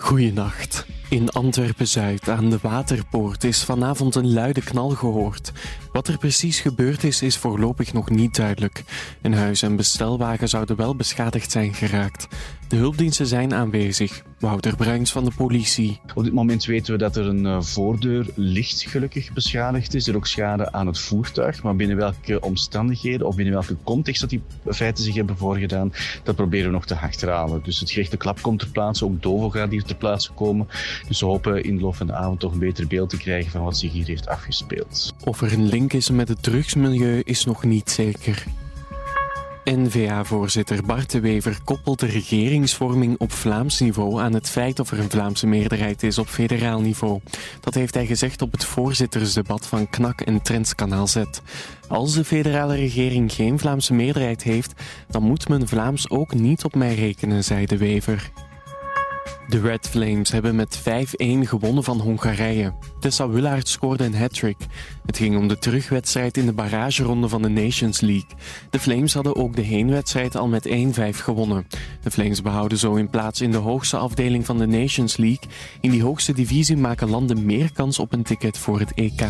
Goeienacht. In Antwerpen-Zuid aan de Waterpoort is vanavond een luide knal gehoord. Wat er precies gebeurd is, is voorlopig nog niet duidelijk. Een huis en bestelwagen zouden wel beschadigd zijn geraakt. De hulpdiensten zijn aanwezig. Wouter Bruins van de politie. Op dit moment weten we dat er een eh, voordeur licht gelukkig beschadigd is. Er ook schade aan het voertuig. Maar binnen welke omstandigheden of binnen welke context dat die feiten zich hebben voorgedaan, dat proberen we nog te achterhalen. Dus het gerichte klap komt ter plaatse. Ook Dovo gaat hier ter plaatse komen. Dus we hopen in de loop van de avond toch een beter beeld te krijgen van wat zich hier heeft afgespeeld. Of er een link is met het drugsmilieu is nog niet zeker. N-VA-voorzitter Bart de Wever koppelt de regeringsvorming op Vlaams niveau aan het feit of er een Vlaamse meerderheid is op federaal niveau. Dat heeft hij gezegd op het voorzittersdebat van KNAK en Trends Kanaal Z. Als de federale regering geen Vlaamse meerderheid heeft, dan moet men Vlaams ook niet op mij rekenen, zei de Wever. De Red Flames hebben met 5-1 gewonnen van Hongarije. Tessa Willaert scoorde een hat-trick. Het ging om de terugwedstrijd in de barrageronde van de Nations League. De Flames hadden ook de heenwedstrijd al met 1-5 gewonnen. De Flames behouden zo in plaats in de hoogste afdeling van de Nations League. In die hoogste divisie maken landen meer kans op een ticket voor het EK.